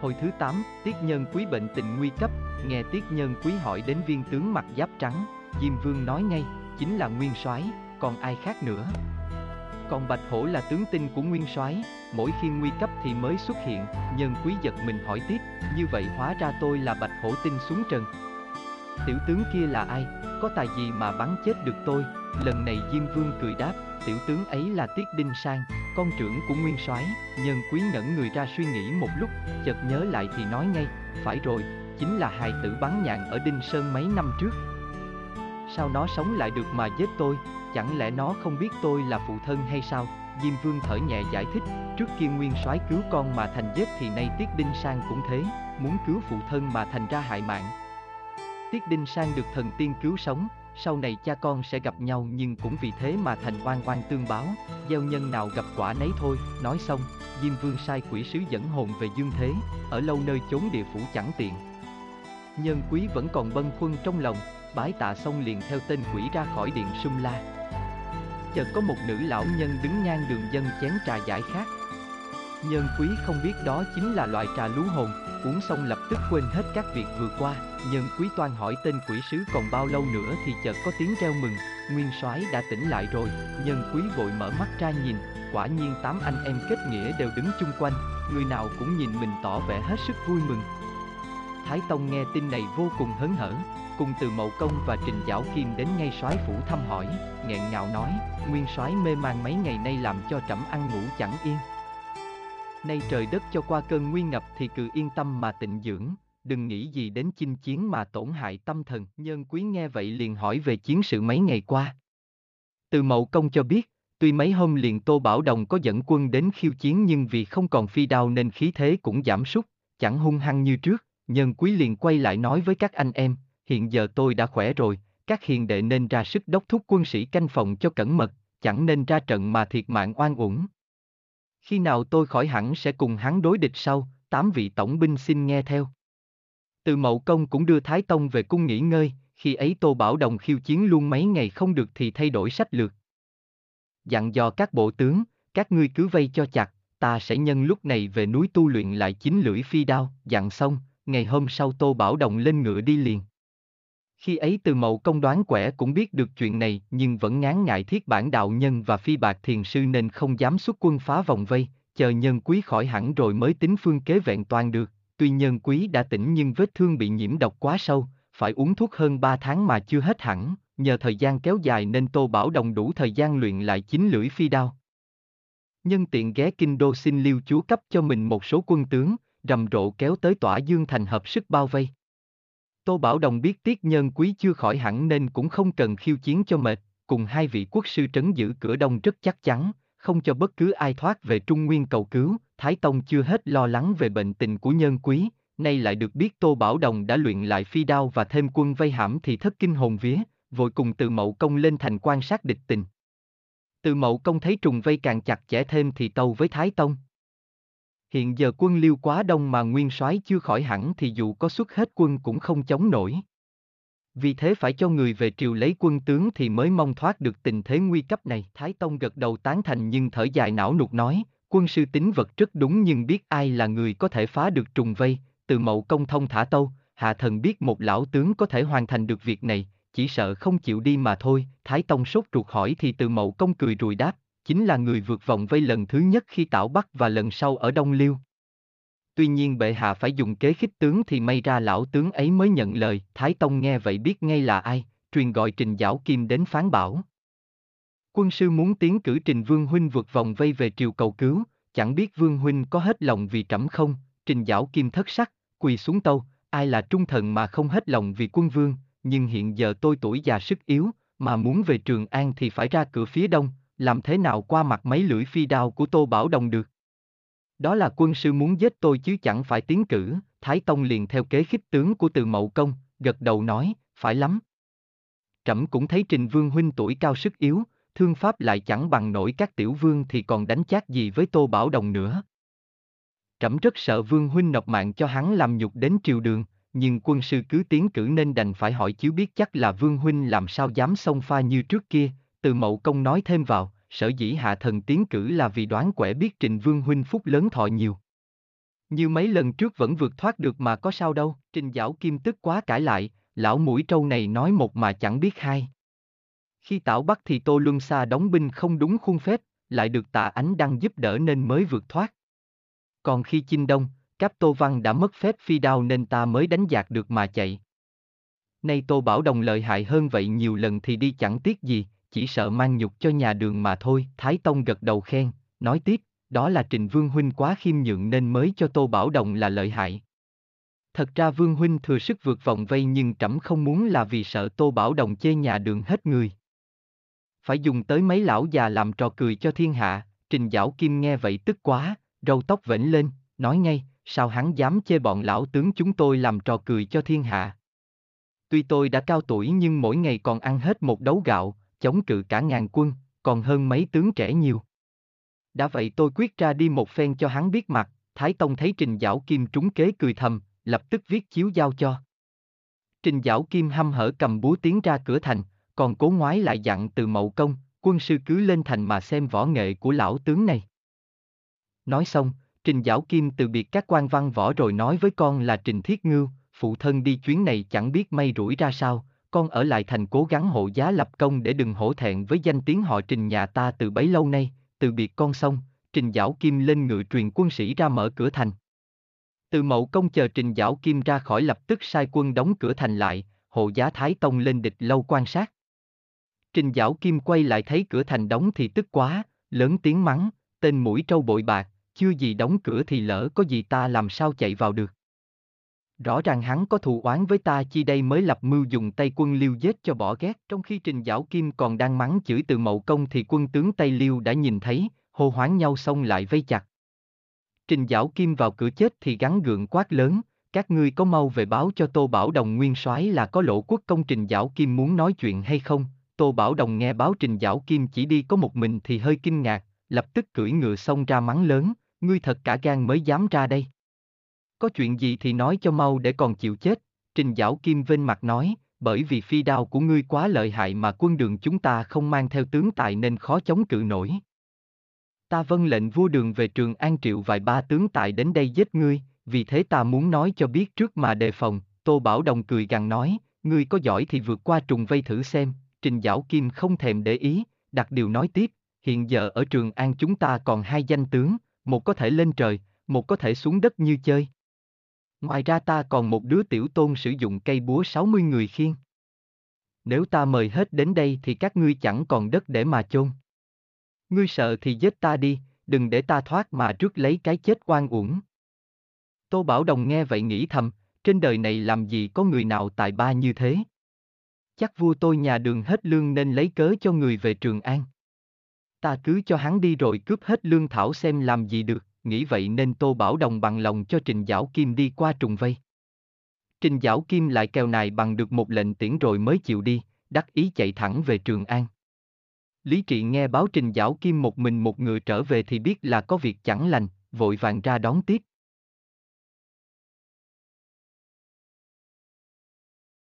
Hồi thứ 8, Tiết Nhân Quý bệnh tình nguy cấp, nghe Tiết Nhân Quý hỏi đến viên tướng mặt giáp trắng, Diêm Vương nói ngay, chính là Nguyên Soái, còn ai khác nữa. Còn Bạch Hổ là tướng tinh của Nguyên Soái, mỗi khi nguy cấp thì mới xuất hiện, Nhân Quý giật mình hỏi tiếp, như vậy hóa ra tôi là Bạch Hổ tinh xuống trần. Tiểu tướng kia là ai, có tài gì mà bắn chết được tôi? Lần này Diêm Vương cười đáp, tiểu tướng ấy là Tiết Đinh Sang, con trưởng của Nguyên Soái. Nhân Quý ngẩn người ra suy nghĩ một lúc, chợt nhớ lại thì nói ngay, phải rồi, chính là hài tử bắn nhạn ở Đinh Sơn mấy năm trước. Sao nó sống lại được mà giết tôi, chẳng lẽ nó không biết tôi là phụ thân hay sao? Diêm Vương thở nhẹ giải thích, trước kia Nguyên Soái cứu con mà thành giết thì nay Tiết Đinh Sang cũng thế, muốn cứu phụ thân mà thành ra hại mạng. Tiết Đinh Sang được thần tiên cứu sống, sau này cha con sẽ gặp nhau nhưng cũng vì thế mà thành oan oan tương báo, gieo nhân nào gặp quả nấy thôi, nói xong, Diêm Vương sai quỷ sứ dẫn hồn về dương thế, ở lâu nơi chốn địa phủ chẳng tiện. Nhân quý vẫn còn bâng khuâng trong lòng, bái tạ xong liền theo tên quỷ ra khỏi điện sum la. Chợt có một nữ lão nhân đứng ngang đường dân chén trà giải khát. Nhân quý không biết đó chính là loại trà lú hồn, uống xong lập tức quên hết các việc vừa qua, nhân quý toan hỏi tên quỷ sứ còn bao lâu nữa thì chợt có tiếng reo mừng, nguyên soái đã tỉnh lại rồi, nhân quý vội mở mắt ra nhìn, quả nhiên tám anh em kết nghĩa đều đứng chung quanh, người nào cũng nhìn mình tỏ vẻ hết sức vui mừng. Thái Tông nghe tin này vô cùng hớn hở, cùng từ Mậu Công và Trình Giảo Kim đến ngay soái phủ thăm hỏi, nghẹn ngào nói, nguyên soái mê man mấy ngày nay làm cho trẫm ăn ngủ chẳng yên. Nay trời đất cho qua cơn nguy ngập thì cứ yên tâm mà tịnh dưỡng, đừng nghĩ gì đến chinh chiến mà tổn hại tâm thần. Nhân quý nghe vậy liền hỏi về chiến sự mấy ngày qua. Từ Mậu Công cho biết, tuy mấy hôm liền Tô Bảo Đồng có dẫn quân đến khiêu chiến nhưng vì không còn phi đao nên khí thế cũng giảm sút, chẳng hung hăng như trước. Nhân quý liền quay lại nói với các anh em, hiện giờ tôi đã khỏe rồi, các hiền đệ nên ra sức đốc thúc quân sĩ canh phòng cho cẩn mật, chẳng nên ra trận mà thiệt mạng oan uổng. Khi nào tôi khỏi hẳn sẽ cùng hắn đối địch sau, tám vị tổng binh xin nghe theo. Từ Mậu Công cũng đưa Thái Tông về cung nghỉ ngơi, khi ấy Tô Bảo Đồng khiêu chiến luôn mấy ngày không được thì thay đổi sách lược. Dặn dò các bộ tướng, các ngươi cứ vây cho chặt, ta sẽ nhân lúc này về núi tu luyện lại chính lưỡi phi đao, dặn xong, ngày hôm sau Tô Bảo Đồng lên ngựa đi liền. Khi ấy từ mậu công đoán quẻ cũng biết được chuyện này nhưng vẫn ngán ngại thiết bản đạo nhân và phi bạc thiền sư nên không dám xuất quân phá vòng vây, chờ nhân quý khỏi hẳn rồi mới tính phương kế vẹn toàn được. Tuy nhân quý đã tỉnh nhưng vết thương bị nhiễm độc quá sâu, phải uống thuốc hơn 3 tháng mà chưa hết hẳn, nhờ thời gian kéo dài nên Tô Bảo Đồng đủ thời gian luyện lại chính lưỡi phi đao. Nhân tiện ghé kinh đô xin liêu chúa cấp cho mình một số quân tướng, rầm rộ kéo tới tỏa dương thành hợp sức bao vây. Tô Bảo Đồng biết tiết nhân quý chưa khỏi hẳn nên cũng không cần khiêu chiến cho mệt, cùng hai vị quốc sư trấn giữ cửa đông rất chắc chắn, không cho bất cứ ai thoát về Trung Nguyên cầu cứu, Thái Tông chưa hết lo lắng về bệnh tình của nhân quý, nay lại được biết Tô Bảo Đồng đã luyện lại phi đao và thêm quân vây hãm thì thất kinh hồn vía, vội cùng từ mậu công lên thành quan sát địch tình. Từ mậu công thấy trùng vây càng chặt chẽ thêm thì tâu với Thái Tông. Hiện giờ quân liêu quá đông mà nguyên soái chưa khỏi hẳn thì dù có xuất hết quân cũng không chống nổi. Vì thế phải cho người về triều lấy quân tướng thì mới mong thoát được tình thế nguy cấp này. Thái Tông gật đầu tán thành nhưng thở dài não nụt nói, quân sư tính vật rất đúng nhưng biết ai là người có thể phá được trùng vây, từ mậu công thông thả tâu, hạ thần biết một lão tướng có thể hoàn thành được việc này, chỉ sợ không chịu đi mà thôi. Thái Tông sốt ruột hỏi thì từ mậu công cười rùi đáp, chính là người vượt vòng vây lần thứ nhất khi Tảo Bắc và lần sau ở Đông Liêu. Tuy nhiên bệ hạ phải dùng kế khích tướng thì may ra lão tướng ấy mới nhận lời, Thái Tông nghe vậy biết ngay là ai, truyền gọi Trình Giảo Kim đến phán bảo. Quân sư muốn tiến cử Trình Vương Huynh vượt vòng vây về triều cầu cứu, chẳng biết Vương Huynh có hết lòng vì trẫm không, Trình Giảo Kim thất sắc, quỳ xuống tâu, ai là trung thần mà không hết lòng vì quân vương, nhưng hiện giờ tôi tuổi già sức yếu, mà muốn về Trường An thì phải ra cửa phía đông, làm thế nào qua mặt mấy lưỡi phi đao của Tô Bảo Đồng được. Đó là quân sư muốn giết tôi chứ chẳng phải tiến cử, Thái Tông liền theo kế khích tướng của từ Mậu Công, gật đầu nói, phải lắm. Trẫm cũng thấy Trình Vương huynh tuổi cao sức yếu, thương pháp lại chẳng bằng nổi các tiểu vương thì còn đánh chát gì với Tô Bảo Đồng nữa. Trẫm rất sợ Vương huynh nộp mạng cho hắn làm nhục đến triều đường, nhưng quân sư cứ tiến cử nên đành phải hỏi chiếu biết chắc là Vương huynh làm sao dám xông pha như trước kia, từ mậu công nói thêm vào, sở dĩ hạ thần tiến cử là vì đoán quẻ biết Trình Vương huynh phúc lớn thọ nhiều. Như mấy lần trước vẫn vượt thoát được mà có sao đâu, Trình Giảo Kim tức quá cãi lại, lão mũi trâu này nói một mà chẳng biết hai. Khi Tảo Bắc thì Tô Luân Sa đóng binh không đúng khuôn phép, lại được tạ ánh đăng giúp đỡ nên mới vượt thoát. Còn khi chinh đông, Cáp Tô Văn đã mất phép phi đao nên ta mới đánh giặc được mà chạy. Nay Tô Bảo Đồng lợi hại hơn vậy nhiều lần thì đi chẳng tiếc gì, chỉ sợ mang nhục cho nhà đường mà thôi. Thái Tông gật đầu khen, nói tiếp, đó là Trình Vương Huynh quá khiêm nhượng nên mới cho Tô Bảo Đồng là lợi hại. Thật ra Vương Huynh thừa sức vượt vòng vây nhưng trẫm không muốn là vì sợ Tô Bảo Đồng chê nhà đường hết người. Phải dùng tới mấy lão già làm trò cười cho thiên hạ, Trình Giảo Kim nghe vậy tức quá, râu tóc vểnh lên, nói ngay, sao hắn dám chê bọn lão tướng chúng tôi làm trò cười cho thiên hạ. Tuy tôi đã cao tuổi nhưng mỗi ngày còn ăn hết một đấu gạo, chống cự cả ngàn quân, còn hơn mấy tướng trẻ nhiều. Đã vậy tôi quyết ra đi một phen cho hắn biết mặt, Thái Tông thấy Trình Giảo Kim trúng kế cười thầm, lập tức viết chiếu giao cho. Trình Giảo Kim hăm hở cầm búa tiến ra cửa thành, còn cố ngoái lại dặn từ mậu công, quân sư cứ lên thành mà xem võ nghệ của lão tướng này. Nói xong, Trình Giảo Kim từ biệt các quan văn võ rồi nói với con là Trình Thiết Ngưu, phụ thân đi chuyến này chẳng biết may rủi ra sao, con ở lại thành cố gắng hộ giá lập công để đừng hổ thẹn với danh tiếng họ Trình nhà ta từ bấy lâu nay, từ biệt con xong, Trình Giảo Kim lên ngựa truyền quân sĩ ra mở cửa thành. Từ mậu công chờ Trình Giảo Kim ra khỏi lập tức sai quân đóng cửa thành lại, hộ giá Thái Tông lên địch lâu quan sát. Trình Giảo Kim quay lại thấy cửa thành đóng thì tức quá, lớn tiếng mắng, tên mũi trâu bội bạc, chưa gì đóng cửa thì lỡ có gì ta làm sao chạy vào được. Rõ ràng hắn có thù oán với ta chi đây mới lập mưu dùng tay quân liêu giết cho bỏ ghét. Trong khi Trình Giảo Kim còn đang mắng chửi từ mậu công thì quân tướng Tây Liêu đã nhìn thấy, hô hoáng nhau xong lại vây chặt. Trình Giảo Kim vào cửa chết thì gắn gượng quát lớn, các ngươi có mau về báo cho Tô Bảo Đồng nguyên soái là có lộ quốc công Trình Giảo Kim muốn nói chuyện hay không? Tô Bảo Đồng nghe báo Trình Giảo Kim chỉ đi có một mình thì hơi kinh ngạc, lập tức cưỡi ngựa xông ra mắng lớn, ngươi thật cả gan mới dám ra đây. Có chuyện gì thì nói cho mau để còn chịu chết, Trình Giảo Kim vênh mặt nói, bởi vì phi đao của ngươi quá lợi hại mà quân đường chúng ta không mang theo tướng tài nên khó chống cự nổi. Ta vâng lệnh vua đường về trường An Triệu vài ba tướng tài đến đây giết ngươi, vì thế ta muốn nói cho biết trước mà đề phòng, Tô Bảo Đồng cười gằn nói, ngươi có giỏi thì vượt qua trùng vây thử xem, Trình Giảo Kim không thèm để ý, đặt điều nói tiếp, hiện giờ ở trường An chúng ta còn hai danh tướng, một có thể lên trời, một có thể xuống đất như chơi. Ngoài ra ta còn một đứa tiểu tôn sử dụng cây búa 60 người khiên. Nếu ta mời hết đến đây thì các ngươi chẳng còn đất để mà chôn. Ngươi sợ thì giết ta đi, đừng để ta thoát mà rước lấy cái chết oan uổng. Tô Bảo Đồng nghe vậy nghĩ thầm, trên đời này làm gì có người nào tài ba như thế. Chắc vua tôi nhà đường hết lương nên lấy cớ cho người về Trường An. Ta cứ cho hắn đi rồi cướp hết lương thảo xem làm gì được nghĩ vậy nên Tô Bảo Đồng bằng lòng cho Trình Giảo Kim đi qua trùng vây. Trình Giảo Kim lại kèo nài bằng được một lệnh tiễn rồi mới chịu đi, đắc ý chạy thẳng về Trường An. Lý Trị nghe báo Trình Giảo Kim một mình một người trở về thì biết là có việc chẳng lành, vội vàng ra đón tiếp.